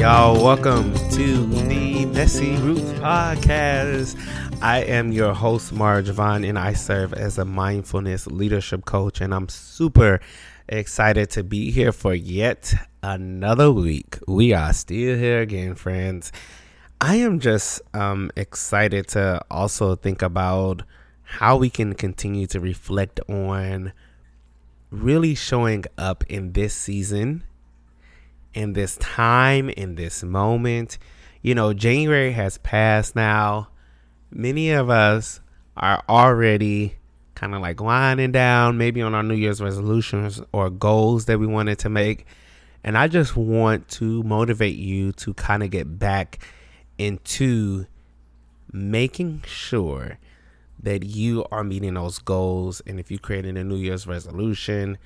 Y'all? Welcome to the Messy Roots Podcast. I am your host, Marge Vaughn, and I serve as a mindfulness leadership coach. And I'm super excited to be here for yet another week. We are still here again, friends. I am just um, excited to also think about how we can continue to reflect on really showing up in this season in this time, in this moment. You know, January has passed now. Many of us are already kind of like winding down, maybe on our New Year's resolutions or goals that we wanted to make. And I just want to motivate you to kind of get back into making sure that you are meeting those goals. And if you created a New Year's resolution,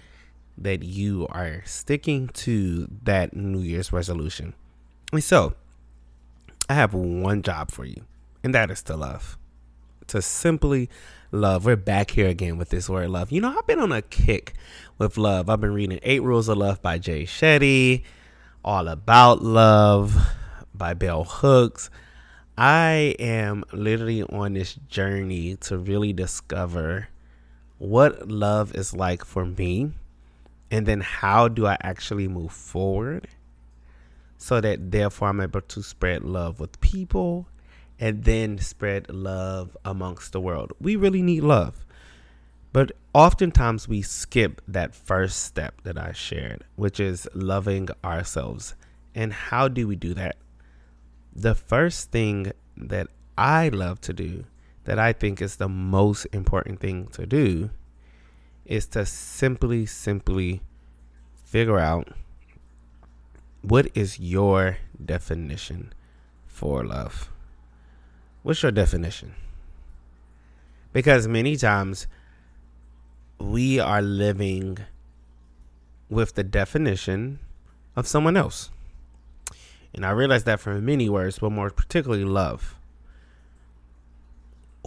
that you are sticking to that New Year's resolution. And so, I have one job for you, and that is to love. To simply love. We're back here again with this word love. You know, I've been on a kick with love. I've been reading Eight Rules of Love by Jay Shetty, All About Love by Bell Hooks. I am literally on this journey to really discover what love is like for me and then how do I actually move forward so that therefore I'm able to spread love with people and then spread love amongst the world. We really need love. But oftentimes we skip that first step that I shared, which is loving ourselves. And how do we do that? The first thing that I love to do, that I think is the most important thing to do, is to simply, simply figure out what is your definition for love. What's your definition? Because many times we are living with the definition of someone else. And I realize that from many words, but more particularly love.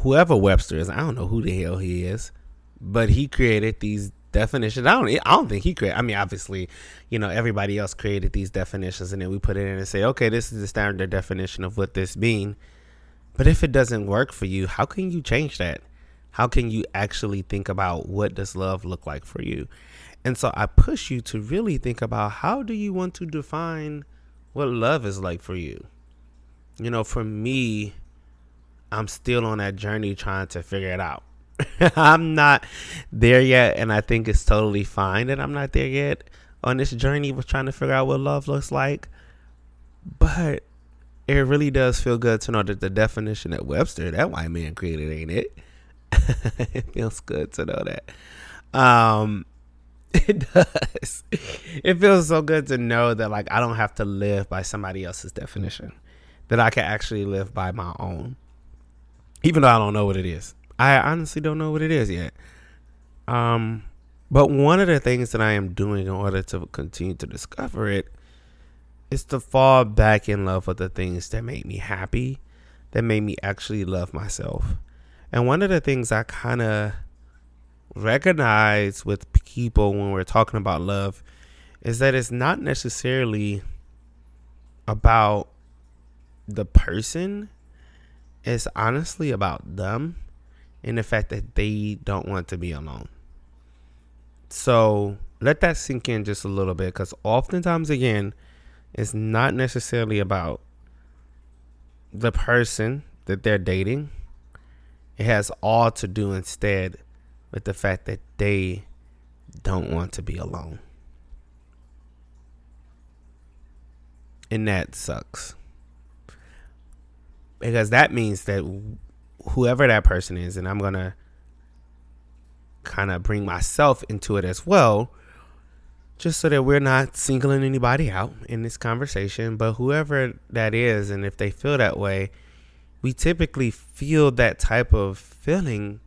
Whoever Webster is, I don't know who the hell he is but he created these definitions. I don't. I don't think he created. I mean, obviously, you know, everybody else created these definitions, and then we put it in and say, okay, this is the standard definition of what this mean. But if it doesn't work for you, how can you change that? How can you actually think about what does love look like for you? And so I push you to really think about how do you want to define what love is like for you? You know, for me, I'm still on that journey trying to figure it out. I'm not there yet, and I think it's totally fine that I'm not there yet on this journey of trying to figure out what love looks like. But it really does feel good to know that the definition that Webster, that white man, created, ain't it? it feels good to know that. Um, it does. It feels so good to know that like I don't have to live by somebody else's definition. That I can actually live by my own. Even though I don't know what it is. I honestly don't know what it is yet. Um, but one of the things that I am doing in order to continue to discover it is to fall back in love with the things that make me happy, that made me actually love myself. And one of the things I kind of recognize with people when we're talking about love is that it's not necessarily about the person, it's honestly about them in the fact that they don't want to be alone. So let that sink in just a little bit because oftentimes, again, it's not necessarily about the person that they're dating. It has all to do instead with the fact that they don't want to be alone. And that sucks. Because that means that whoever that person is, and I'm gonna kind of bring myself into it as well, just so that we're not singling anybody out in this conversation. But whoever that is, and if they feel that way, we typically feel that type of feeling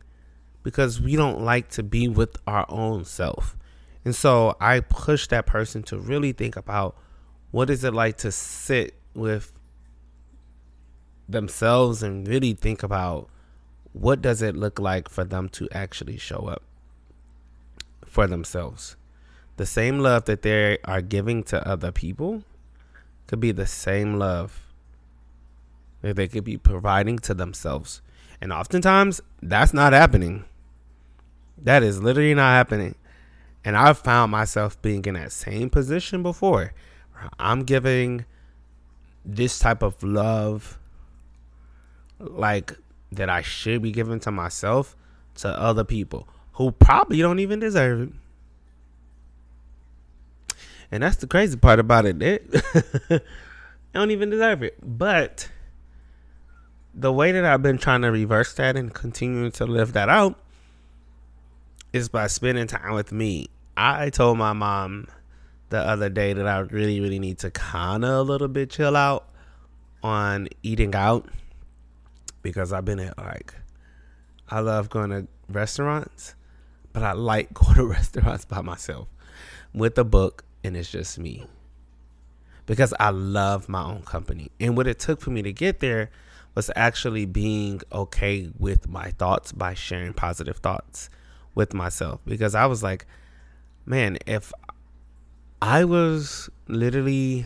because we don't like to be with our own self. And so I push that person to really think about what is it like to sit with themselves and really think about what does it look like for them to actually show up for themselves the same love that they are giving to other people could be the same love that they could be providing to themselves. And oftentimes, that's not happening. That is literally not happening. And I've found myself being in that same position before. I'm giving this type of love, like that I should be giving to myself, to other people who probably don't even deserve it. And that's the crazy part about it. They, don't even deserve it. But the way that I've been trying to reverse that and continuing to live that out is by spending time with me. I told my mom the other day that I really, really need to kind of a little bit chill out on eating out because I've been at like, I love going to restaurants, but I like going to restaurants by myself with a book and it's just me because I love my own company. And what it took for me to get there was actually being okay with my thoughts by sharing positive thoughts with myself because I was like, man, if I was literally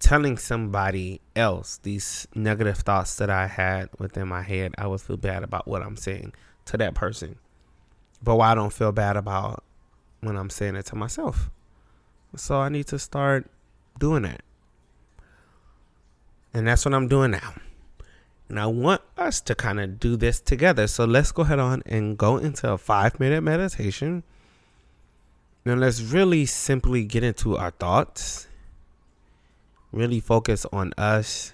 telling somebody else these negative thoughts that I had within my head, I would feel bad about what I'm saying to that person. But why I don't feel bad about when I'm saying it to myself. So I need to start doing that. And that's what I'm doing now. And I want us to kind of do this together. So let's go ahead on and go into a five minute meditation. And let's really simply get into our thoughts, really focus on us,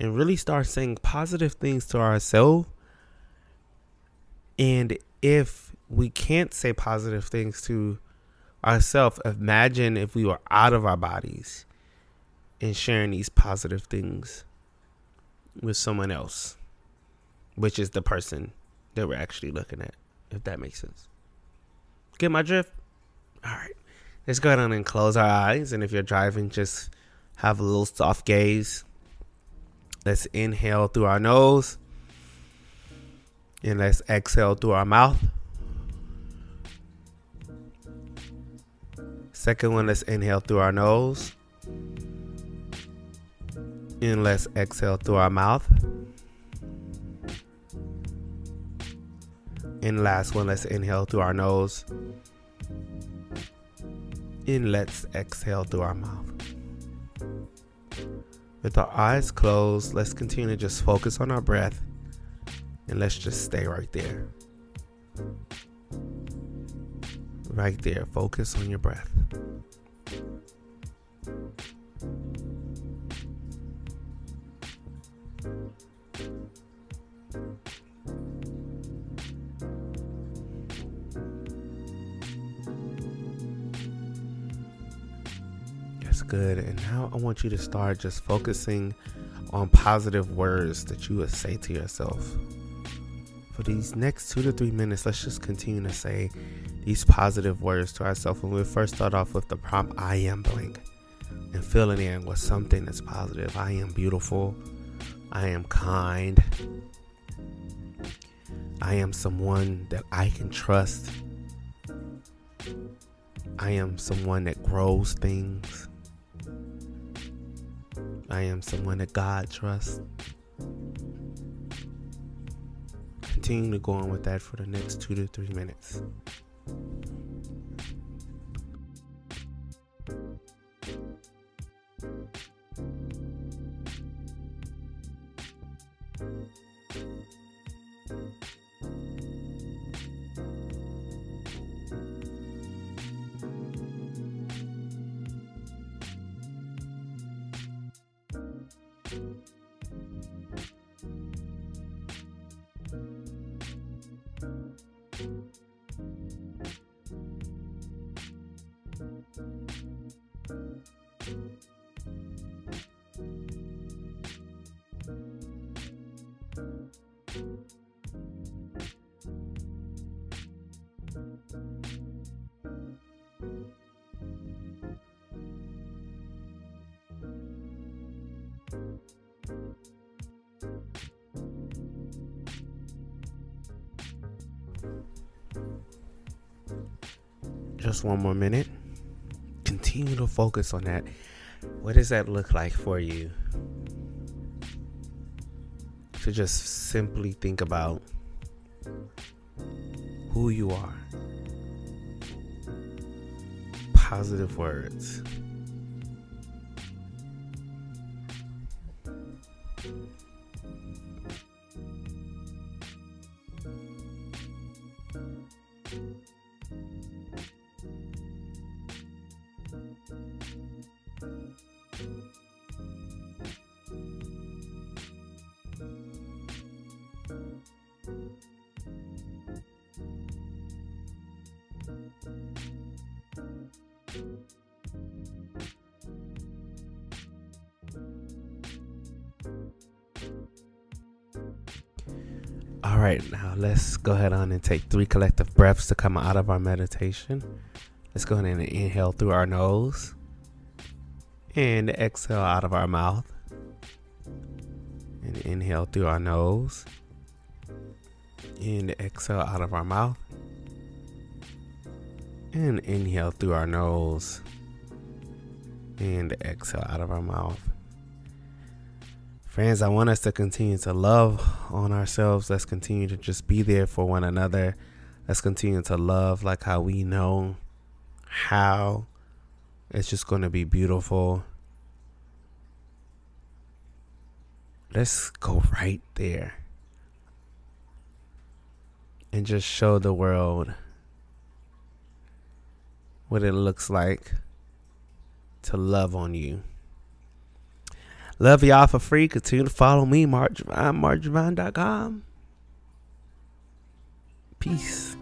and really start saying positive things to ourselves. And if we can't say positive things to ourselves, imagine if we were out of our bodies and sharing these positive things with someone else, which is the person that we're actually looking at, if that makes sense. Get my drift? All right. Let's go ahead and close our eyes. And if you're driving, just have a little soft gaze. Let's inhale through our nose. And let's exhale through our mouth. Second one, let's inhale through our nose. And let's exhale through our mouth. And last one, let's inhale through our nose. And let's exhale through our mouth. With our eyes closed, let's continue to just focus on our breath. And let's just stay right there. Right there. Focus on your breath. Good. And now I want you to start just focusing on positive words that you would say to yourself. For these next two to three minutes, let's just continue to say these positive words to ourselves. When we first start off with the prompt, I am blank, and filling in with something that's positive. I am beautiful. I am kind. I am someone that I can trust. I am someone that grows things. I am someone that God trusts. Continue to go on with that for the next two to three minutes. Just one more minute. continue to focus on that. What does that look like for you? To just simply think about who you are. Positive words. All right, now let's go ahead on and take three collective breaths to come out of our meditation. Let's go ahead and inhale through our nose and exhale out of our mouth. And inhale through our nose and exhale out of our mouth. And inhale through our nose and exhale out of our mouth. Friends, I want us to continue to love on ourselves. Let's continue to just be there for one another. Let's continue to love like how we know how it's just going to be beautiful. Let's go right there and just show the world what it looks like to love on you. Love y'all for free. Continue to follow me, Mark Javon, markjavon.com. Peace.